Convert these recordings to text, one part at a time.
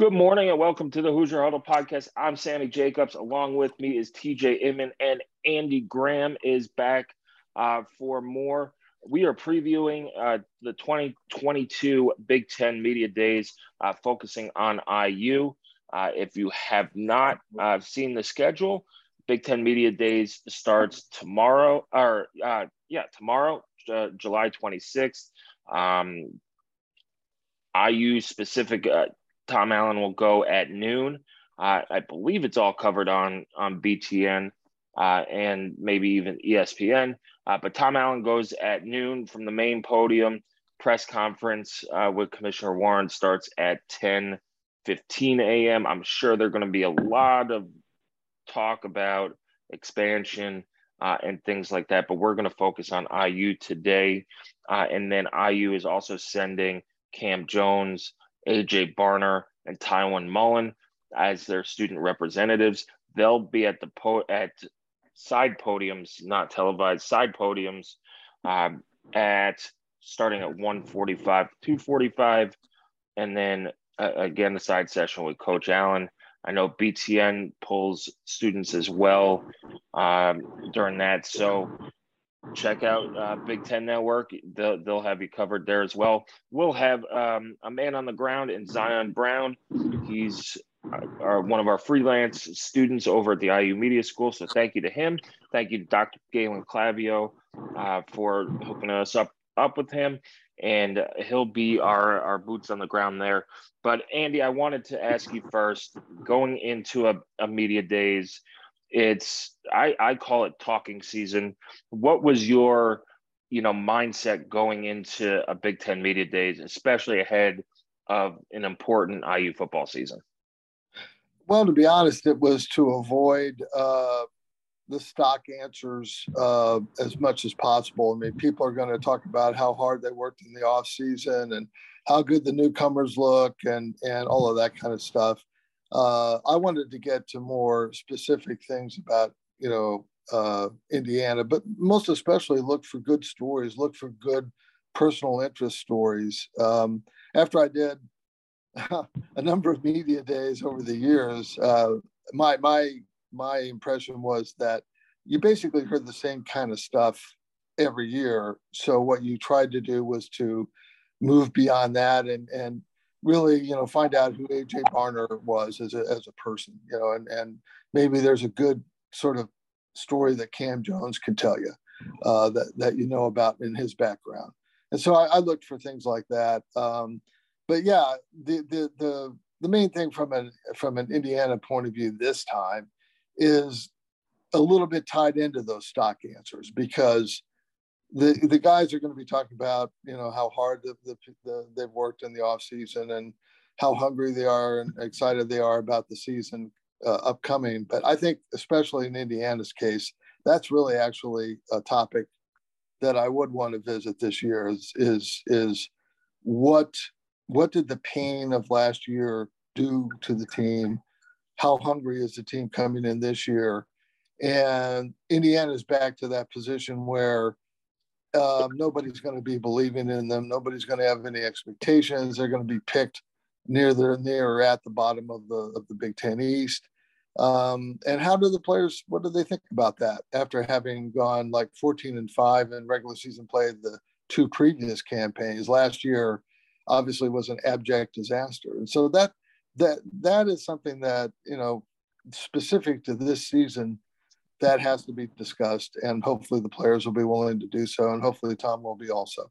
Good morning and welcome to the Hoosier Huddle podcast. I'm Sammy Jacobs. Along with me is TJ Inman and Andy Graham is back uh, for more. We are previewing uh, the 2022 Big Ten Media Days, uh, focusing on IU. Uh, if you have not uh, seen the schedule, Big Ten Media Days starts tomorrow, or uh, yeah, tomorrow, July 26th. Um, IU specific Tom Allen will go at noon. Uh, I believe it's all covered on on BTN uh, and maybe even ESPN. Uh, but Tom Allen goes at noon from the main podium. Press conference uh, with Commissioner Warren starts at 10 15 a.m. I'm sure there's going to be a lot of talk about expansion uh, and things like that. But we're going to focus on IU today. Uh, and then IU is also sending Cam Jones AJ Barner, and Tiawan Mullen as their student representatives. They'll be at the po- at side podiums, not televised side podiums, um, at starting at 145 245 and then uh, again the side session with coach allen. I know btn pulls students as well um, during that. So check out uh, Big Ten Network. They'll, they'll have you covered there as well. We'll have um, a man on the ground in Zion Brown. He's uh, our, one of our freelance students over at the IU Media School. So thank you to him. Thank you to Dr. Galen Clavio uh, for hooking us up up with him. And he'll be our, our boots on the ground there. But Andy, I wanted to ask you first, going into a, a media days, it's I, I call it talking season. What was your you know mindset going into a Big Ten media days, especially ahead of an important IU football season? Well, to be honest, it was to avoid uh, the stock answers uh, as much as possible. I mean, people are going to talk about how hard they worked in the off season and how good the newcomers look and and all of that kind of stuff uh, I wanted to get to more specific things about, you know, uh, Indiana, but most especially look for good stories, look for good personal interest stories. Um, after I did a number of media days over the years, uh, my my my impression was that you basically heard the same kind of stuff every year. So what you tried to do was to move beyond that and and really, you know, find out who AJ Barner was as a, as a person, you know, and, and maybe there's a good sort of story that Cam Jones can tell you uh, that, that you know about in his background. And so I, I looked for things like that. Um, but yeah, the, the, the, the main thing from an, from an Indiana point of view this time is a little bit tied into those stock answers because the the guys are going to be talking about you know how hard the, the, the, they've worked in the off season and how hungry they are and excited they are about the season uh, upcoming. But I think especially in Indiana's case, that's really actually a topic that I would want to visit this year is is is what what did the pain of last year do to the team? How hungry is the team coming in this year? And Indiana's back to that position where um, nobody's going to be believing in them. Nobody's going to have any expectations. They're going to be picked near the near or at the bottom of the of the Big Ten East. Um, and how do the players? What do they think about that after having gone like 14 and five in regular season play the two previous campaigns? Last year, obviously, was an abject disaster, and so that that that is something that you know specific to this season that has to be discussed, and hopefully the players will be willing to do so, and hopefully Tom will be also.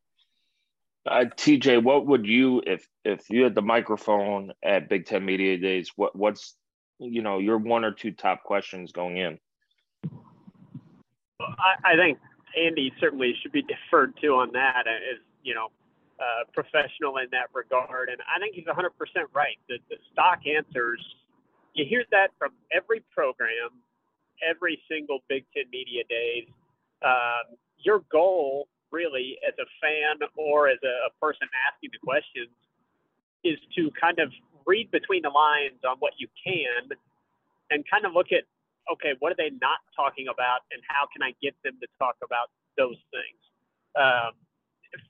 Uh, TJ, what would you if if you had the microphone at Big Ten Media Days? What what's you know your one or two top questions going in? I, I think Andy certainly should be deferred to on that. As you know, uh, professional in that regard, and I think he's 100% right. The, the stock answers, you hear that from every program, every single Big Ten Media Days. Um, your goal, really, as a fan or as a, person asking the questions, is to kind of read between the lines on what you can and kind of look at okay, what are they not talking about, and how can I get them to talk about those things? Um,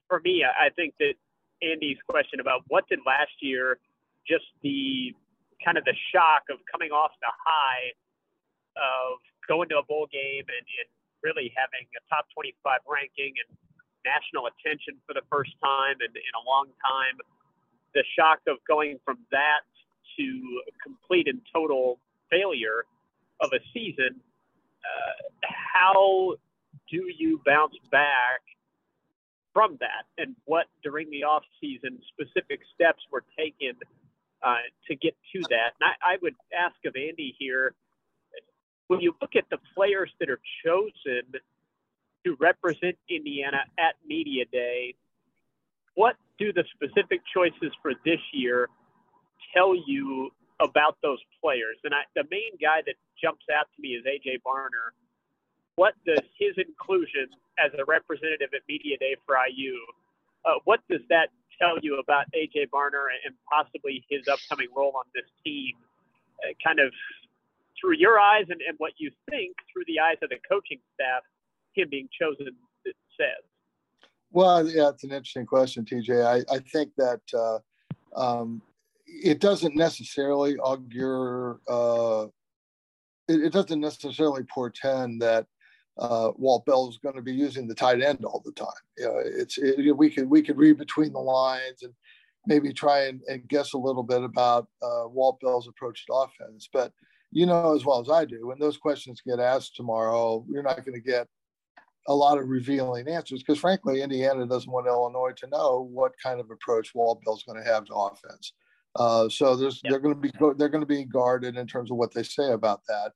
for me, I think that Andy's question about what did last year, just the kind of the shock of coming off the high of going to a bowl game and, and really having a top 25 ranking and national attention for the first time in, in a long time. The shock of going from that to complete and total failure of a season. Uh, how do you bounce back from that and what during the off season specific steps were taken uh, to get to that. And I, I, would ask of Andy here, when you look at the players that are chosen to represent Indiana at Media Day, what do the specific choices for this year tell you about those players? And I, the main guy that jumps out to me is AJ Barner what does his inclusion as a representative at Media Day for IU, uh, what does that tell you about AJ Barner and possibly his upcoming role on this team, uh, kind of through your eyes and, and what you think through the eyes of the coaching staff, him being chosen says? Well, yeah, it's an interesting question, TJ. I, I think that uh, um, it doesn't necessarily augur, uh, it, it, doesn't necessarily portend that uh, Walt Bell is going to be using the tight end all the time. You know, it's it, we could we could read between the lines and maybe try and, and guess a little bit about uh, Walt Bell's approach to offense. But you know as well as I do, when those questions get asked tomorrow, you're not going to get a lot of revealing answers because frankly, Indiana doesn't want Illinois to know what kind of approach Walt Bell's going to have to offense. Uh, so there's yep. they're going to be they're going to be guarded in terms of what they say about that.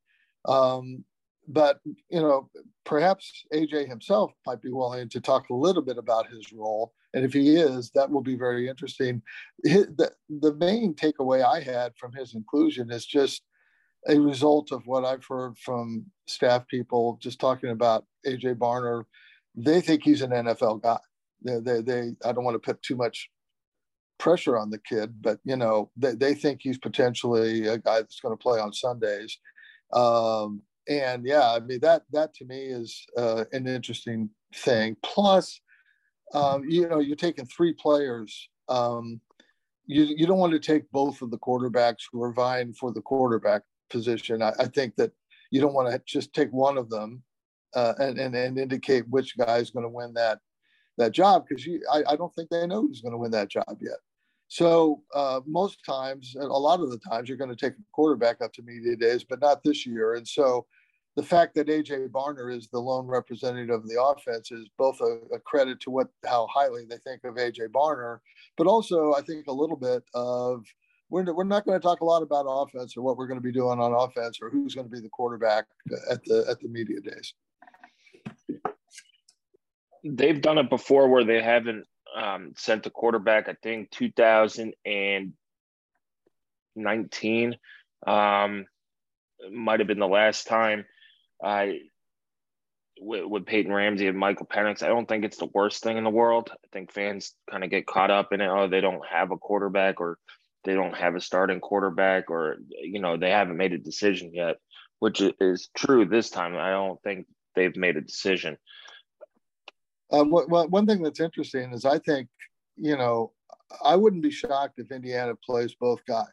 Um, but you know, perhaps AJ himself might be willing to talk a little bit about his role, and if he is, that will be very interesting. the, the main takeaway I had from his inclusion is just a result of what I've heard from staff people just talking about AJ Barner. They think he's an NFL guy. They, they, they I don't want to put too much pressure on the kid, but you know, they, they think he's potentially a guy that's going to play on Sundays. Um, and yeah, I mean that that to me is uh, an interesting thing. Plus, um, you know, you're taking three players. Um, you you don't want to take both of the quarterbacks who are vying for the quarterback position. I, I think that you don't want to just take one of them uh, and, and and indicate which guy is going to win that that job because I, I don't think they know who's going to win that job yet. So uh, most times, a lot of the times, you're going to take a quarterback up to media days, but not this year. And so the fact that AJ Barner is the lone representative of the offense is both a, a, credit to what how highly they think of AJ Barner, but also I think a little bit of we're, we're not going to talk a lot about offense or what we're going to be doing on offense or who's going to be the quarterback at the at the media days. They've done it before where they haven't um, sent the quarterback. I think 2019 um, might have been the last time I with, with Peyton Ramsey and Michael Penix, I don't think it's the worst thing in the world. I think fans kind of get caught up in it. Oh, they don't have a quarterback or they don't have a starting quarterback or, you know, they haven't made a decision yet, which is true this time. I don't think they've made a decision. What, one thing that's interesting is I think, you know, I wouldn't be shocked if Indiana plays both guys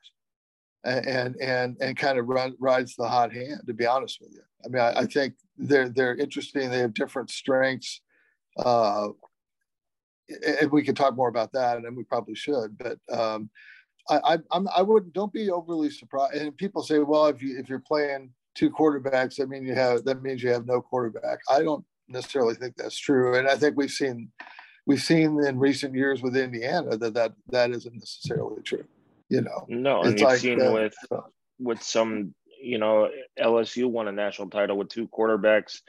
and and and kind of run rides the hot hand. To be honest with you, I mean, I, I think they're they're interesting. They have different strengths, uh, and we can talk more about that, and we probably should. But um, I, I I'm I wouldn't don't be overly surprised. And people say, well, if you if you're playing two quarterbacks, I mean you have that means you have no quarterback. I don't necessarily think that's true, and I think we've seen we've seen in recent years with Indiana that that that isn't necessarily true. You know, no, and you've like, seen uh, with with some, you know, LSU won a national title with two quarterbacks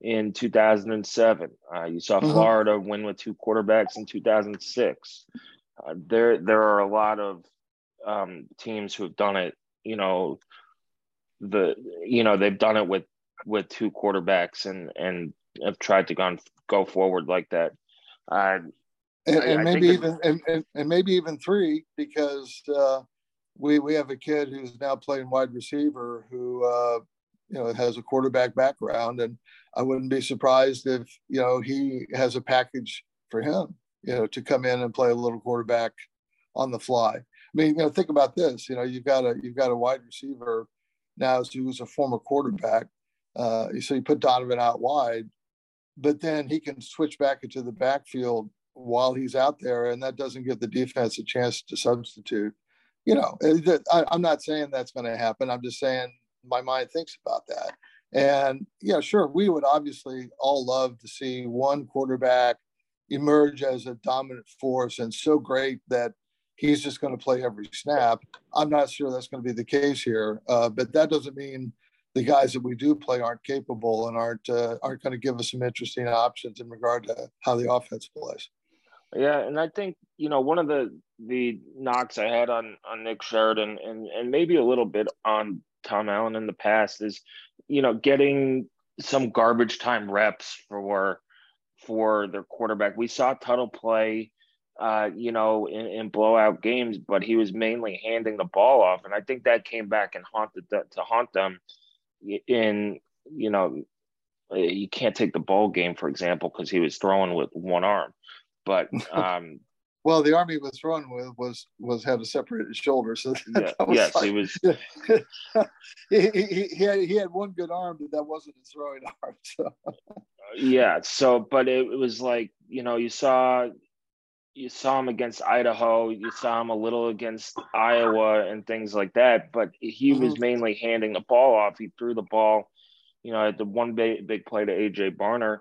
in 2007. Uh, you saw mm-hmm. Florida win with two quarterbacks in 2006. Uh, there, there are a lot of um, teams who have done it. You know, the you know they've done it with with two quarterbacks and and have tried to go go forward like that. Uh, and, and I, maybe even and, and, and, maybe even three because uh, we we have a kid who's now playing wide receiver who uh, you know has a quarterback background, and I wouldn't be surprised if you know he has a package for him, you know, to come in and play a little quarterback on the fly. I mean, you know, think about this. You know, you've got a you've got a wide receiver now who's a former quarterback. Uh, so you put Donaven out wide, but then he can switch back into the backfield while he's out there, and that doesn't give the defense a chance to substitute. You know, I, I'm not saying that's going to happen. I'm just saying my mind thinks about that. And yeah, sure, we would obviously all love to see one quarterback emerge as a dominant force and so great that he's just going to play every snap. I'm not sure that's going to be the case here, uh, but that doesn't mean the guys that we do play aren't capable and aren't uh, aren't going to give us some interesting options in regard to how the offense plays. Yeah, and I think you know one of the the knocks I had on on Nick Sheridan and and maybe a little bit on Tom Allen in the past is you know getting some garbage time reps for for their quarterback. We saw Tuttle play uh, you know, in, in, blowout games, but he was mainly handing the ball off, and I think that came back and haunted the, to haunt them. In you know, uh, you can't take the ball game for example because he was throwing with one arm, but um, well, the arm he was throwing with was was had a separated shoulder, so yeah, yes, like, he was. he, he, he, had, he had one good arm, but that wasn't his throwing arm. So. yeah, so but it, it was like you know you saw you saw him against Idaho, you saw him a little against Iowa and things like that, but he mm-hmm. was mainly handing the ball off. He threw the ball, you know, at the one big, big play to AJ Barner,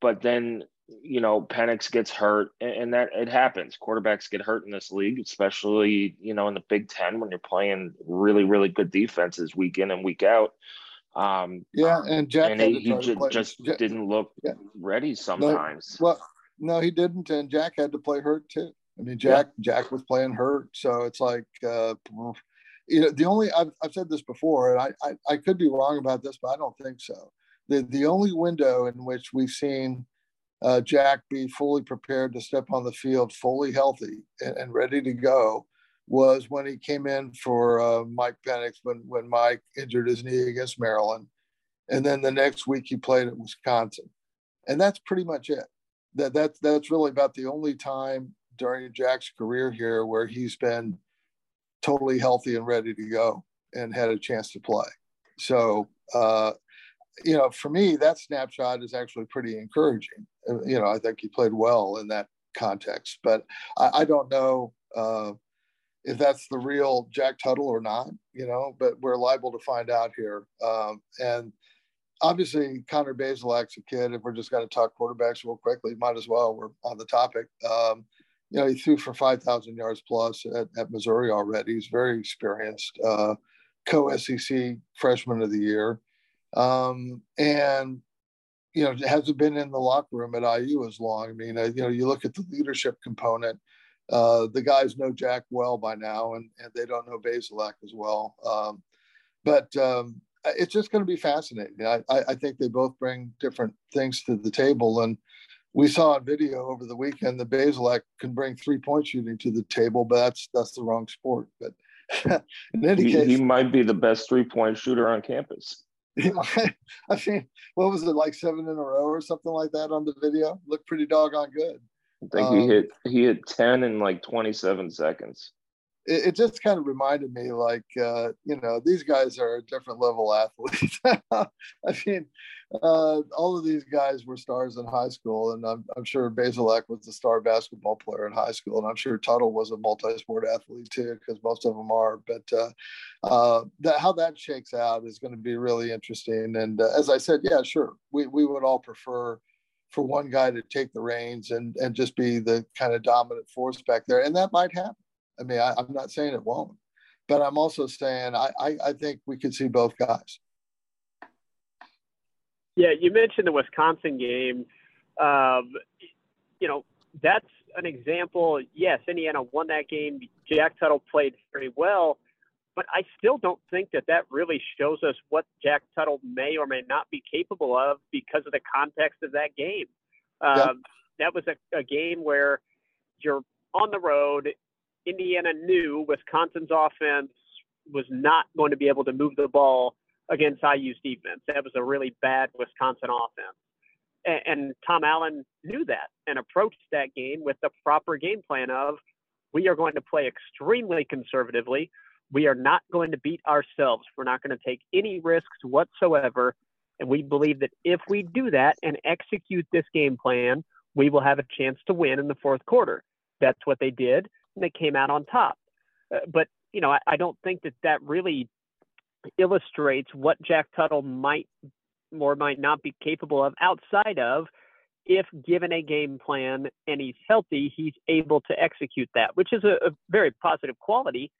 but then you know Penix gets hurt, and, and that it happens. Quarterbacks get hurt in this league, especially you know in the Big Ten when you're playing really really good defenses week in and week out. Um, yeah, and Jack and he, he just Jack, didn't look yeah. ready sometimes. No, well, no, he didn't, and Jack had to play hurt too. I mean, Jack yeah. Jack was playing hurt, so it's like uh, you know the only I've, I've said this before, and I, I I could be wrong about this, but I don't think so. The the only window in which we've seen uh, Jack be fully prepared to step on the field, fully healthy and, and ready to go, was when he came in for uh, Mike Penix when when Mike injured his knee against Maryland, and then the next week he played at Wisconsin, and that's pretty much it that that's that's really about the only time during Jack's career here where he's been totally healthy and ready to go and had a chance to play. So, uh, you know, for me, that snapshot is actually pretty encouraging. Uh, you know, I think he played well in that context, but I, I don't know uh, if that's the real Jack Tuttle or not. You know, but we're liable to find out here. Um, and obviously Connor Bazelak's a kid. If we're just going to talk quarterbacks real quickly, might as well. We're on the topic. Um, you know, he threw for 5,000 yards plus at, at, Missouri already. He's very experienced, uh, co SEC freshman of the year. Um, and, you know, hasn't been in the locker room at IU as long. I mean, uh, you know, you look at the leadership component. Uh, the guys know Jack well by now, and, and they don't know Bazelak as well. Um, but um, it's just going to be fascinating. I, I, think they both bring different things to the table. And we saw on video over the weekend that Bazelak can bring three point shooting to the table, but that's that's the wrong sport. But in any he, case, he might be the best three point shooter on campus. I mean, what was it like seven in a row or something like that on the video? Looked pretty doggone good. I think um, he hit he hit ten in like twenty seven seconds. It, it, just kind of reminded me like uh, you know these guys are a different level athletes. I mean, uh, all of these guys were stars in high school, and I'm, I'm sure Bazelak was a star basketball player in high school, and I'm sure Tuttle was a multi-sport athlete too, because most of them are. But uh, uh, that, how that shakes out is going to be really interesting. And uh, as I said, yeah, sure, we we would all prefer for one guy to take the reins and and just be the kind of dominant force back there, and that might happen. I mean, I, am not saying it won't, but I'm also saying I, I, I think we could see both guys. Yeah, you mentioned the Wisconsin game. Um, you know, that's an example. Yes, Indiana won that game. Jack Tuttle played very well, but I still don't think that that really shows us what Jack Tuttle may or may not be capable of because of the context of that game. Um, That was a, a game where you're on the road Indiana knew Wisconsin's offense was not going to be able to move the ball against IU's defense. That was a really bad Wisconsin offense. And, and Tom Allen knew that and approached that game with the proper game plan of we are going to play extremely conservatively. We are not going to beat ourselves. We're not going to take any risks whatsoever. And we believe that if we do that and execute this game plan, we will have a chance to win in the fourth quarter. That's what they did they came out on top. Uh, but you know, I, I don't think that that really illustrates what Jack Tuttle might or might not be capable of outside of if given a game plan and he's healthy, he's able to execute that, which is a, a very positive quality.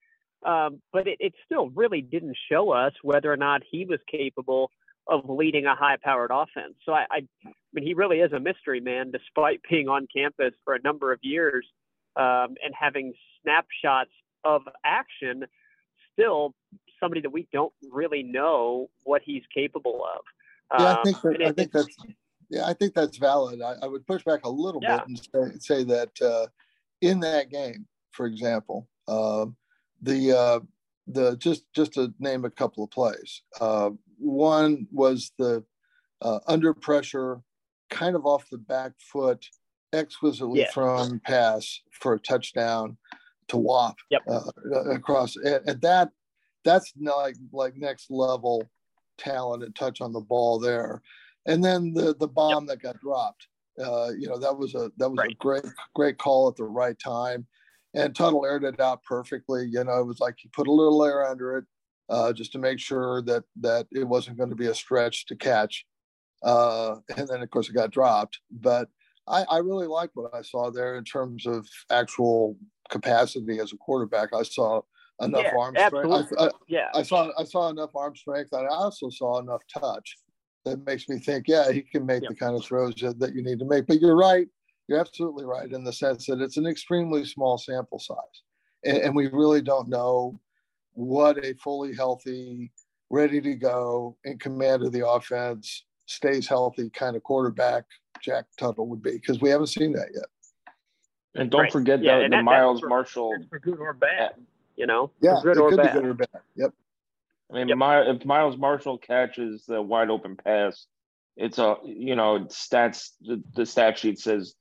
Um, but it, it, still really didn't show us whether or not he was capable of leading a high-powered offense. So I, I, I mean, he really is a mystery man, despite being on campus for a number of years um, and having snapshots of action, still somebody that we don't really know what he's capable of. Yeah, I think, that, um, I think that's yeah, I think that's valid. I, I would push back a little yeah. bit and say, say that uh, in that game, for example, uh, the uh, the just just to name a couple of plays. Uh, one was the uh, under pressure, kind of off the back foot exquisitely yeah. thrown pass for a touchdown to Whop yep. uh, across. And, and, that that's like like next level talent and touch on the ball there. And then the the bomb yep. that got dropped. Uh, you know that was a that was right. a great great call at the right time, and Tuttle aired it out perfectly. You know it was like he put a little air under it uh, just to make sure that that it wasn't going to be a stretch to catch. Uh, and then of course it got dropped, but I, I really like what I saw there in terms of actual capacity as a quarterback. I saw enough yeah, arm absolutely. strength. I, I, yeah, I saw I saw enough arm strength, and I also saw enough touch that makes me think, yeah, he can make the kind of throws that you need to make. But you're right, you're absolutely right in the sense that it's an extremely small sample size, and, and we really don't know what a fully healthy, ready to go, in command of the offense, stays healthy kind of quarterback Jack Tuttle would be because we haven't seen that yet. And don't right. forget yeah, the, the that, Miles for, Marshall. For good or bad, you know? Yeah, good, or bad. good or bad. Yep. I mean, yep. My, if Miles Marshall catches the wide open pass, it's a, you know, stats, the, the stat sheet says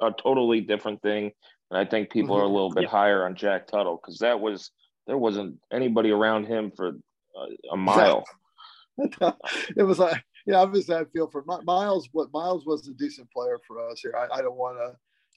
a totally different thing. And I think people mm-hmm. are a little bit yep. higher on Jack Tuttle because that was, there wasn't anybody around him for a, a mile. it was like, yeah, obviously I feel for Miles. What Miles was a decent player for us here. I, don't want to,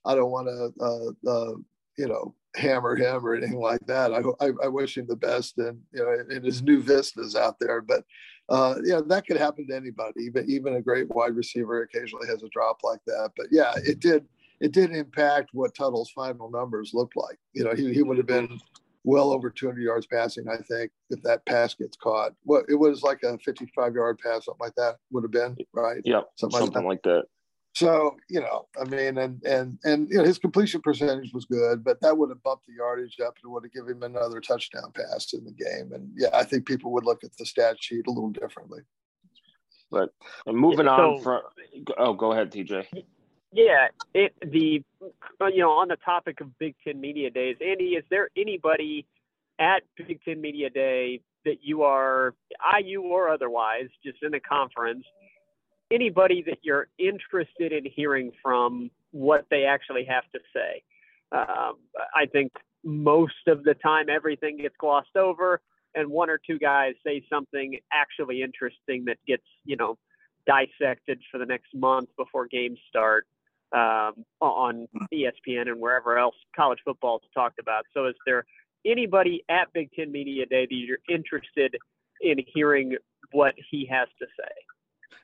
I don't want to, uh, uh, you know, hammer him or anything like that. I, I, I, wish him the best and you know in his new vistas out there. But uh, yeah, that could happen to anybody. Even even a great wide receiver occasionally has a drop like that. But yeah, it did it did impact what Tuttle's final numbers looked like. You know, he, he would have been well over 200 yards passing, I think, if that pass gets caught. well, it was like a 55 yard pass, something like that would have been, right? Yeah, something, something like, that. like, that. So you know, I mean, and and and you know, his completion percentage was good, but that would have bumped the yardage up and would have given him another touchdown pass in the game. And yeah, I think people would look at the stat sheet a little differently. But moving so, on from, oh, go ahead, TJ. Yeah, it the you know on the topic of Big Ten Media Days, Andy, is there anybody at Big Ten Media Day that you are IU or otherwise, just in the conference, anybody that you're interested in hearing from what they actually have to say? Um, I think most of the time everything gets glossed over and one or two guys say something actually interesting that gets you know dissected for the next month before games start um, on ESPN and wherever else college football is talked about. So, is there anybody at Big Ten Media Day that you're interested in hearing what he has to say?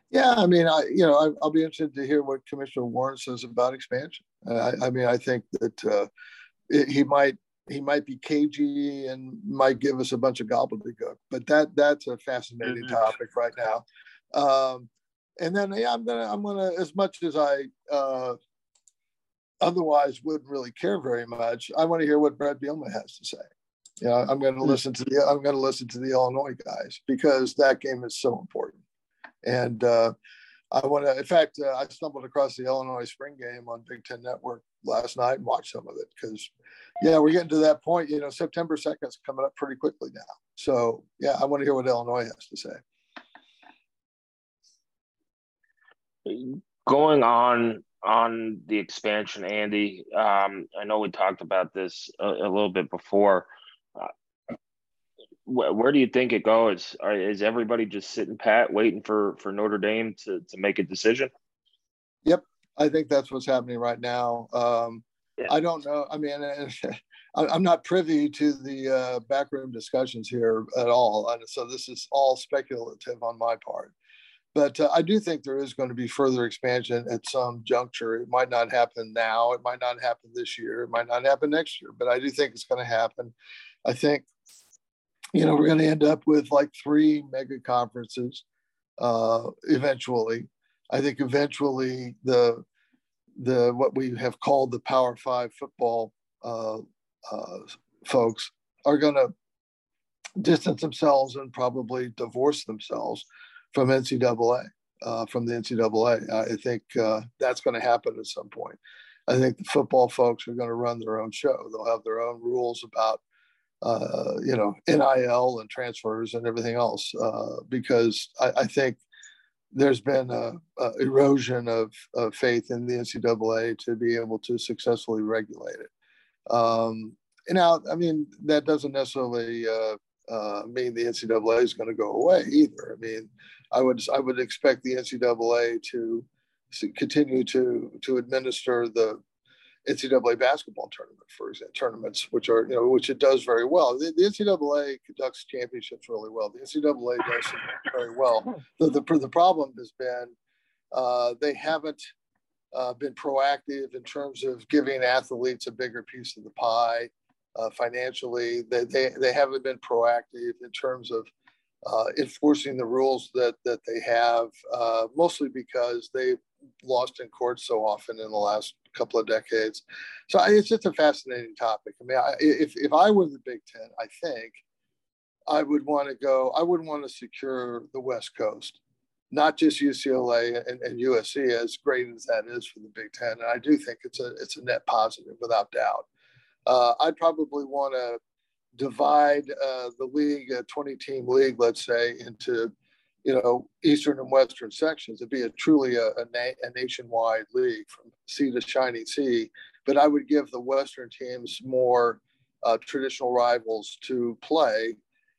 Yeah, I mean, I you know, I, will be interested to hear what Commissioner Warren says about expansion. I, I mean, I think that uh, it, he might he might be cagey and might give us a bunch of gobbledygook, but that that's a fascinating mm-hmm. topic right now. Um, and then yeah, I'm gonna I'm gonna as much as I uh, otherwise wouldn't really care very much. I want to hear what Brad Bielema has to say. You know, I'm going to hmm. listen to the I'm to listen to the Illinois guys because that game is so important. And uh, I want to. In fact, uh, I stumbled across the Illinois spring game on Big Ten Network last night and watched some of it because, yeah, we're getting to that point. You know, September second is coming up pretty quickly now. So yeah, I want to hear what Illinois has to say. Going on on the expansion, Andy. Um, I know we talked about this a, a little bit before. Uh, wh- where do you think it goes? Are, is everybody just sitting pat, waiting for for Notre Dame to to make a decision? Yep, I think that's what's happening right now. Um, yeah. I don't know. I mean, I'm not privy to the uh, backroom discussions here at all, and so this is all speculative on my part. But uh, I do think there is going to be further expansion at some juncture. It might not happen now. It might not happen this year. It might not happen next year. But I do think it's going to happen. I think, you know, we're going to end up with like three mega conferences uh, eventually. I think eventually the the what we have called the Power Five football uh, uh, folks are going to distance themselves and probably divorce themselves from NCAA, uh, from the NCAA. I think uh, that's going to happen at some point. I think the football folks are going to run their own show. They'll have their own rules about, uh, you know, NIL and transfers and everything else, uh, because I, I, think there's been a, a erosion of, of, faith in the NCAA to be able to successfully regulate it. Um, and now, I mean, that doesn't necessarily uh, uh, mean the NCAA is going to go away either. I mean, I would I would expect the NCAA to continue to to administer the NCAA basketball tournament, for example, tournaments, which are you know which it does very well. The, the NCAA conducts championships really well. The NCAA does very well. The the, the problem has been uh, they haven't uh, been proactive in terms of giving athletes a bigger piece of the pie uh, financially. They, they they haven't been proactive in terms of uh, enforcing the rules that that they have, uh, mostly because they've lost in court so often in the last couple of decades. So I, it's just a fascinating topic. I mean, I, if if I were the Big Ten, I think I would want to go. I would want to secure the West Coast, not just UCLA and, and USC, as great as that is for the Big Ten. And I do think it's a it's a net positive without doubt. Uh, I'd probably want to divide uh, the league, a 20 team league, let's say, into you know eastern and western sections. It'd be a truly a, a, na- a nationwide league from sea to shining sea. But I would give the western teams more uh, traditional rivals to play.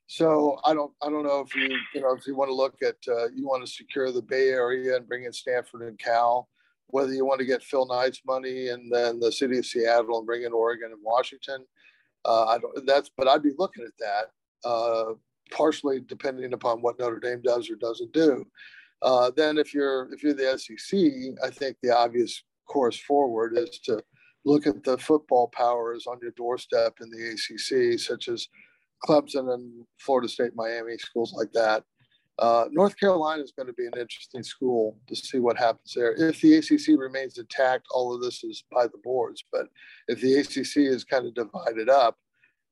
So I don't I don't know if you you know if you want to look at uh, you want to secure the Bay Area and bring in Stanford and Cal, whether you want to get Phil Knight's money and then the city of Seattle and bring in Oregon and Washington uh, I don't. That's but I'd be looking at that uh, partially depending upon what Notre Dame does or doesn't do. Uh, then if you're if you're the SEC, I think the obvious course forward is to look at the football powers on your doorstep in the ACC, such as Clemson and Florida State, Miami, schools like that. Uh, North Carolina is going to be an interesting school to see what happens there. If the ACC remains intact, all of this is by the boards. But if the ACC is kind of divided up,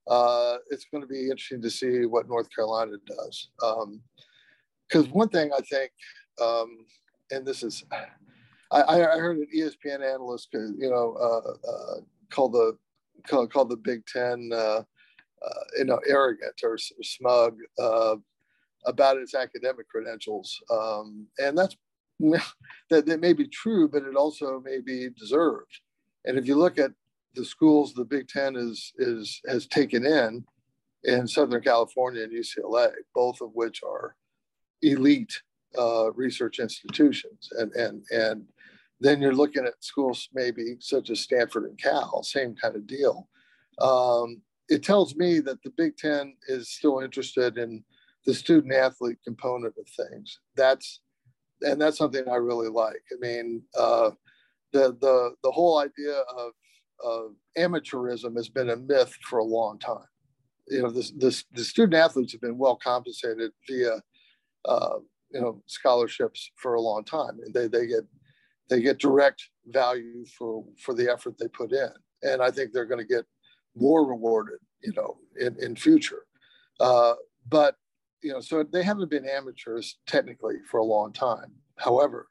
uh, it's going to be interesting to see what North Carolina does. Because um, one thing I think, um, and this is, I, I, heard an ESPN analyst, you know, uh, uh, call the call, the Big Ten, uh, you know, arrogant or smug about its academic credentials. Um, and that's that, that may be true, but it also may be deserved. And if you look at the schools the Big Ten is is has taken in in Southern California and UCLA, both of which are elite uh, research institutions, and and and then you're looking at schools maybe such as Stanford and Cal, same kind of deal. Um, it tells me that the Big Ten is still interested in the student athlete component of things. That's and that's something I really like. I mean, uh, the the the whole idea of of amateurism has been a myth for a long time. You know, this, this, the student athletes have been well compensated via, uh, you know, scholarships for a long time, and they they get they get direct value for for the effort they put in, and I think they're going to get more rewarded, you know, in in future. Uh, but you know, so they haven't been amateurs technically for a long time. However,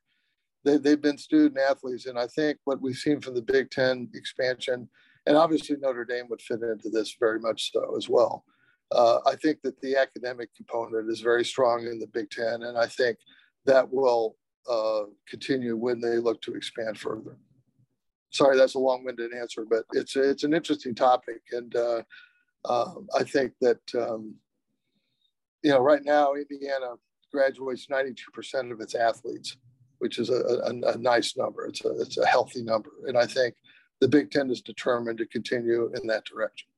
they, they've been student athletes. And I think what we've seen from the Big Ten expansion, and obviously Notre Dame would fit into this very much so as well. Uh, I think that the academic component is very strong in the Big Ten, and I think that will uh, continue when they look to expand further. Sorry, that's a long-winded answer, but it's it's an interesting topic, and uh, um, I think that um, you know right now Indiana graduates 92% of its athletes which is a, a, a, nice number. It's a, it's a healthy number. And I think the Big Ten is determined to continue in that direction.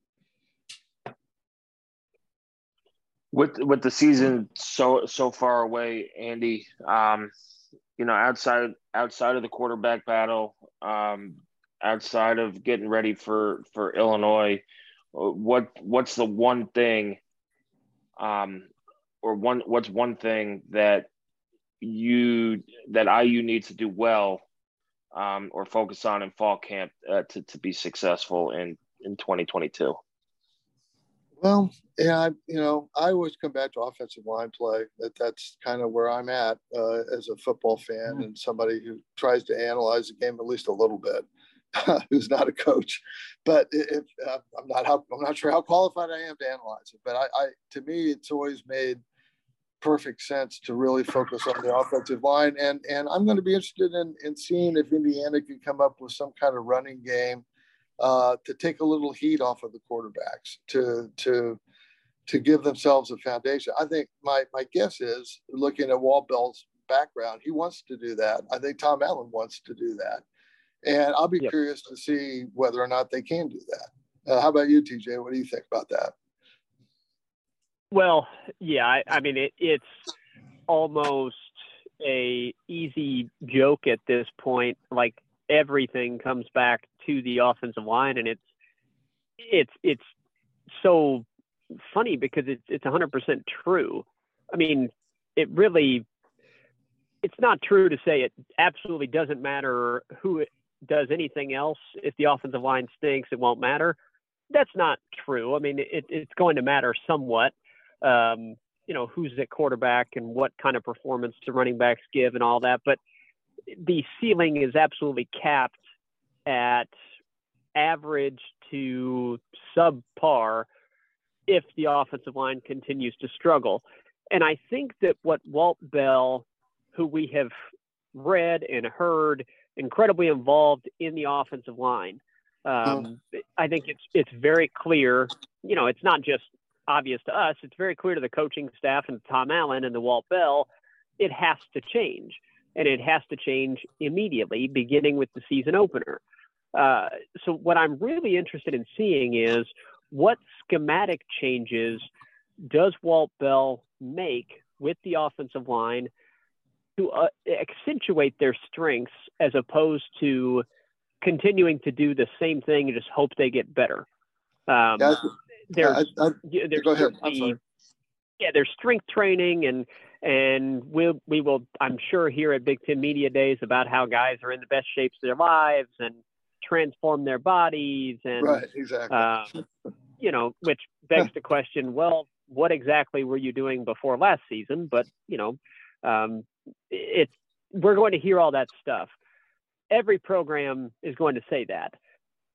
With with the season so so far away, Andy, um, you know, outside outside of the quarterback battle, um, outside of getting ready for for Illinois, what what's the one thing, um, or one what's one thing that you that IU needs to do well um, or focus on in fall camp uh, to, to be successful in, in 2022? Well, yeah, you know, I always come back to offensive line play. That that's kind of where I'm at uh, as a football fan mm-hmm. and somebody who tries to analyze the game at least a little bit, who's not a coach. But uh, I'm not how I'm not sure how qualified I am to analyze it. But I, I to me, it's always made perfect sense to really focus on the offensive line. And and I'm going to be interested in, in seeing if Indiana can come up with some kind of running game uh, to take a little heat off of the quarterbacks to to to give themselves a foundation. I think my my guess is looking at Walt Bell's background, he wants to do that. I think Tom Allen wants to do that. And I'll be yep. curious to see whether or not they can do that. Uh, how about you, TJ? What do you think about that? Well, yeah, I, I mean it, it's almost a easy joke at this point. Like everything comes back to the offensive line, and it's it's it's so funny because it's it's 100% true. I mean, it really it's not true to say it absolutely doesn't matter who does anything else. If the offensive line stinks, it won't matter. That's not true. I mean, it, it's going to matter somewhat um, you know, who's at quarterback and what kind of performance the running backs give and all that. But the ceiling is absolutely capped at average to subpar if the offensive line continues to struggle. And I think that what Walt Bell, who we have read and heard, incredibly involved in the offensive line. Um, I think it's it's very clear. You know, it's not just obvious to us, it's very clear to the coaching staff and Tom Allen and the Walt Bell, it has to change. And it has to change immediately, beginning with the season opener. Uh, so, what I'm really interested in seeing is what schematic changes does Walt Bell make with the offensive line to uh, accentuate their strengths as opposed to continuing to do the same thing and just hope they get better. Um, yeah, there's, I, I, there's go ahead. Sorry. Yeah, there's strength training and and we'll we will I'm sure here at Big Ten Media Days about how guys are in the best shapes of their lives and transform their bodies and right exactly uh, you know which begs the question well what exactly were you doing before last season but you know um, it's we're going to hear all that stuff every program is going to say that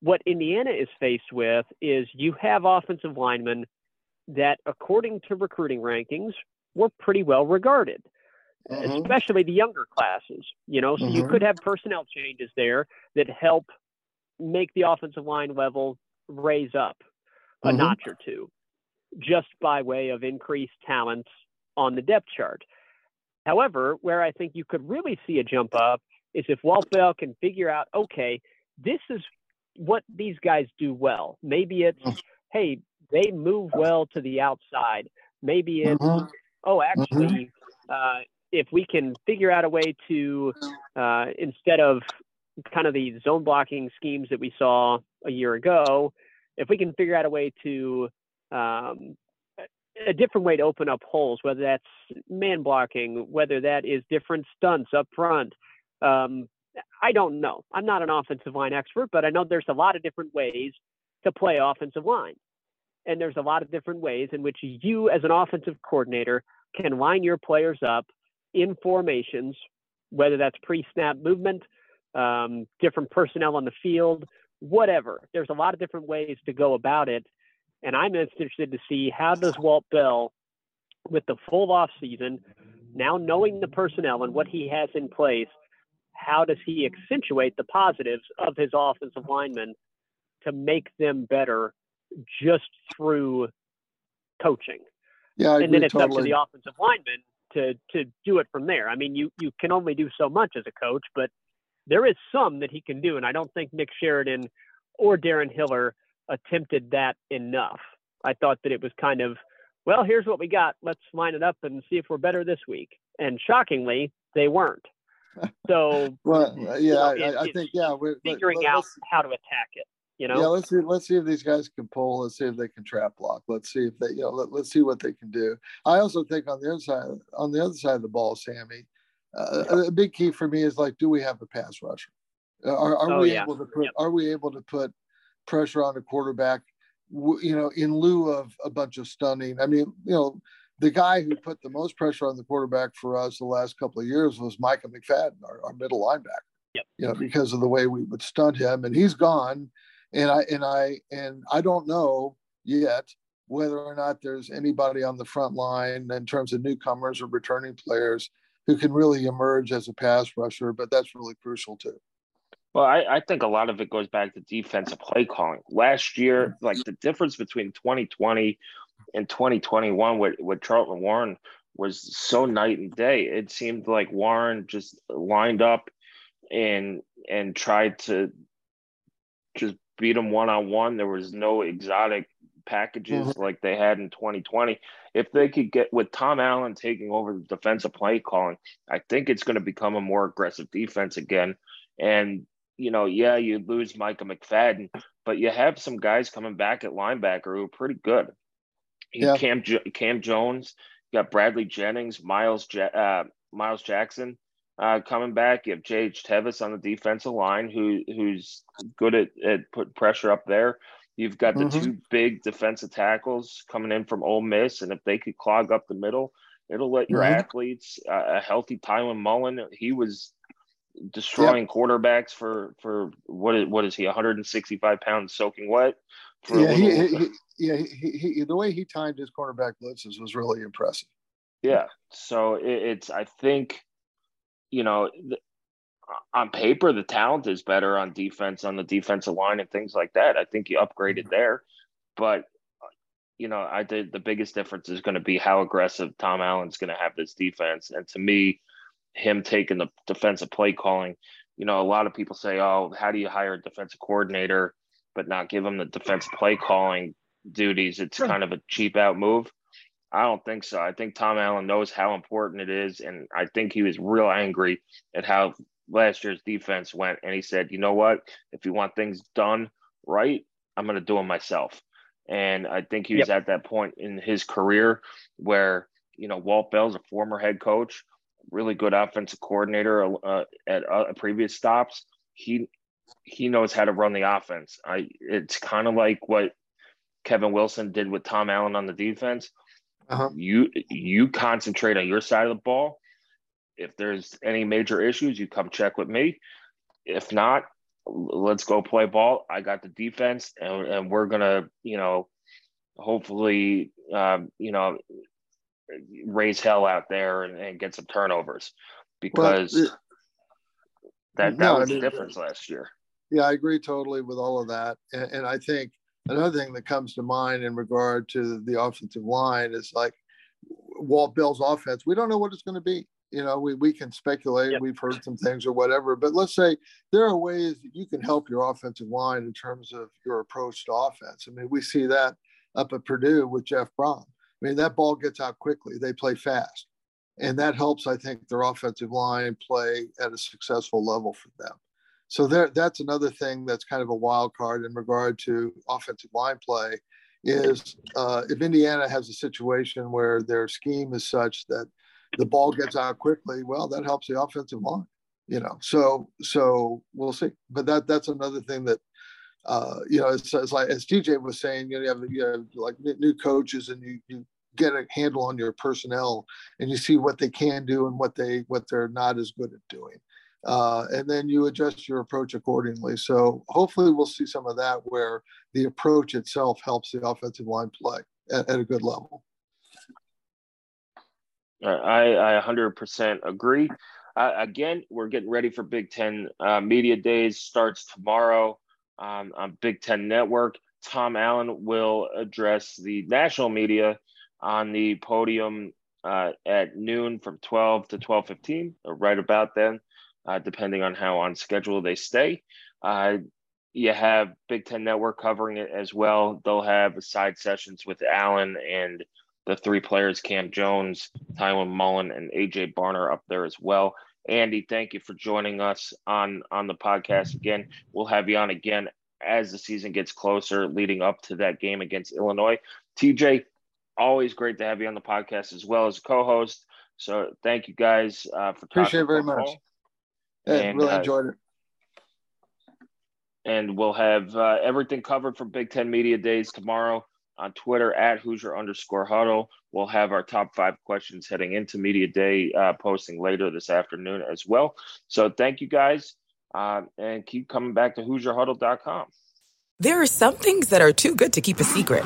what Indiana is faced with is you have offensive linemen that, according to recruiting rankings, were pretty well regarded, mm-hmm. especially the younger classes. You know, so mm-hmm. you could have personnel changes there that help make the offensive line level raise up a mm-hmm. notch or two just by way of increased talent on the depth chart. However, where I think you could really see a jump up is if Walt Bell can figure out, okay, this is what these guys do well. Maybe it's, mm. hey, they move well to the outside. Maybe it's, mm-hmm. oh, actually, mm-hmm. uh, if we can figure out a way to, uh, instead of kind of the zone blocking schemes that we saw a year ago, if we can figure out a way to um, a different way to open up holes, whether that's man blocking, whether that is different stunts up front. Um, I don't know. I'm not an offensive line expert, but I know there's a lot of different ways to play offensive line. And there's a lot of different ways in which you, as an offensive coordinator, can line your players up in formations, whether that's pre snap movement, um, different personnel on the field, whatever. There's a lot of different ways to go about it. And I'm interested to see how does Walt Bell, with the full off season, now knowing the personnel and what he has in place, how does he accentuate the positives of his offensive linemen to make them better just through coaching? Yeah, and then it's totally. up to the offensive lineman to to do it from there. I mean, you you can only do so much as a coach, but there is some that he can do, and I don't think Nick Sheridan or Darren Hiller attempted that enough. I thought that it was kind of, well, here's what we got. Let's line it up and see if we're better this week. And shockingly, they weren't. So, well, yeah, you know, it, I, I think yeah, we're figuring let, out how to attack it. You know, yeah. Let's see. Let's see if these guys can pull. Let's see if they can trap block. Let's see if they, you know, let, let's see what they can do. I also think on the other side, on the other side of the ball, Sammy, uh, a big key for me is like, do we have a pass rusher? Are, are oh, we yeah. able to put? Yep. Are we able to put pressure on the quarterback, you know, in lieu of a bunch of stunning. I mean, you know, the guy who put the most pressure on the quarterback for us the last couple of years was Micah McFadden, our, our middle linebacker. Yep. You know, because of the way we would stunt him, and he's gone. And I and I and I don't know yet whether or not there's anybody on the front line in terms of newcomers or returning players who can really emerge as a pass rusher. But that's really crucial too. Well, I, I, think a lot of it goes back to defensive play calling. Last year, like the difference between 2020 and 2021 with, with Charlton Warren was so night and day. It seemed like Warren just lined up and and tried to just beat him one on one. There was no exotic packages mm-hmm. like they had in 2020. If they could get with Tom Allen taking over the defensive play calling, I think it's going to become a more aggressive defense again. And you know, yeah, you lose Micah McFadden, but you have some guys coming back at linebacker who are pretty good. Yeah. Cam Cam Jones, you got Bradley Jennings, Miles uh, Miles Jackson uh, coming back. You have J.H. Tevis on the defensive line, who who's good at, at put pressure up there. You've got the mm-hmm. two big defensive tackles coming in from Ole Miss, and if they could clog up the middle, it'll let your mm-hmm. athletes. Uh, a healthy Tiawan Mullen, he was destroying yep. quarterbacks for for what is what is he 165 pounds soaking wet? Yeah, he, he, he, yeah he, he, the way he timed his quarterback blitzes was really impressive. Yeah so it, it's i think you know the, on paper the talent is better on defense on the defensive line and things like that. I think you upgraded mm-hmm. there but you know i did the biggest difference is going to be how aggressive tom allen's going to have this defense. And to me him taking the defensive play calling. You know, a lot of people say, "Oh, how do you hire a defensive coordinator but not give him the defensive play calling duties?" It's sure. kind of a cheap out move. I don't think so. I think Tom Allen knows how important it is, and I think he was real angry at how last year's defense went. And he said, "You know what? If you want things done right, I'm going to do them myself." And I think he was yep. at that point in his career where you know Walt Bell's a former head coach really good offensive coordinator uh, at uh, previous stops. He he knows how to run the offense. I it's kind of like what Kevin Wilson did with Tom Allen on the defense. Uh-huh. You you concentrate on your side of the ball. If there's any major issues, you come check with me. If not, let's go play ball. I got the defense, and, and we're gonna, you know, hopefully, um, you know, raise hell out there and, and get some turnovers because well, it, that that no, was the difference last year. yeah, I agree totally with all of that. And, and I think another thing that comes to mind in regard to the offensive line is like Walt Bell's offense. We don't know what it's going to be. You know, we, we can speculate. Yep. We've heard some things or whatever, but let's say there are ways that you can help your offensive line in terms of your approach to offense. I mean, we see that up at Purdue with Jeff Brohm. I mean, that ball gets out quickly. They play fast. And that helps, I think, their offensive line play at a successful level for them. So there, that's another thing that's kind of a wild card in regard to offensive line play is uh, if Indiana has a situation where their scheme is such that the ball gets out quickly, well, that helps the offensive line. You know, so so we'll see. But that that's another thing that uh, you know, it's, it's, like as TJ was saying, you, know, you have you have like new coaches and you you get a handle on your personnel and you see what they can do and what they what they're not as good at doing uh, and then you adjust your approach accordingly so hopefully we'll see some of that where the approach itself helps the offensive line play at, at a good level I, I 100% agree. Uh, again, we're getting ready for Big Ten uh, Media Days. Starts tomorrow um, on Big Ten Network. Tom Allen will address the national media on the podium uh, at noon from 12 to 12:15, or right about then, uh, depending on how on schedule they stay. Uh, you have Big Ten Network covering it as well. They'll have side sessions with Allen and the three players, Cam Jones, Tiawan Mullen, and AJ Barner up there as well. Andy, thank you for joining us on on the podcast again. We'll have you on again as the season gets closer, leading up to that game against Illinois. TJ, always great to have you on the podcast as well as a co-host. So thank you guys uh, for appreciate it very much. Yeah, and, really uh, enjoyed it. And we'll have uh, everything covered for Big Ten Media Days tomorrow on Twitter at Hoosier underscore huddle. We'll have our top five questions heading into Media Day uh, posting later this afternoon as well. So thank you guys uh, and keep coming back to HoosierHuddle.com. There are some things that are too good to keep a secret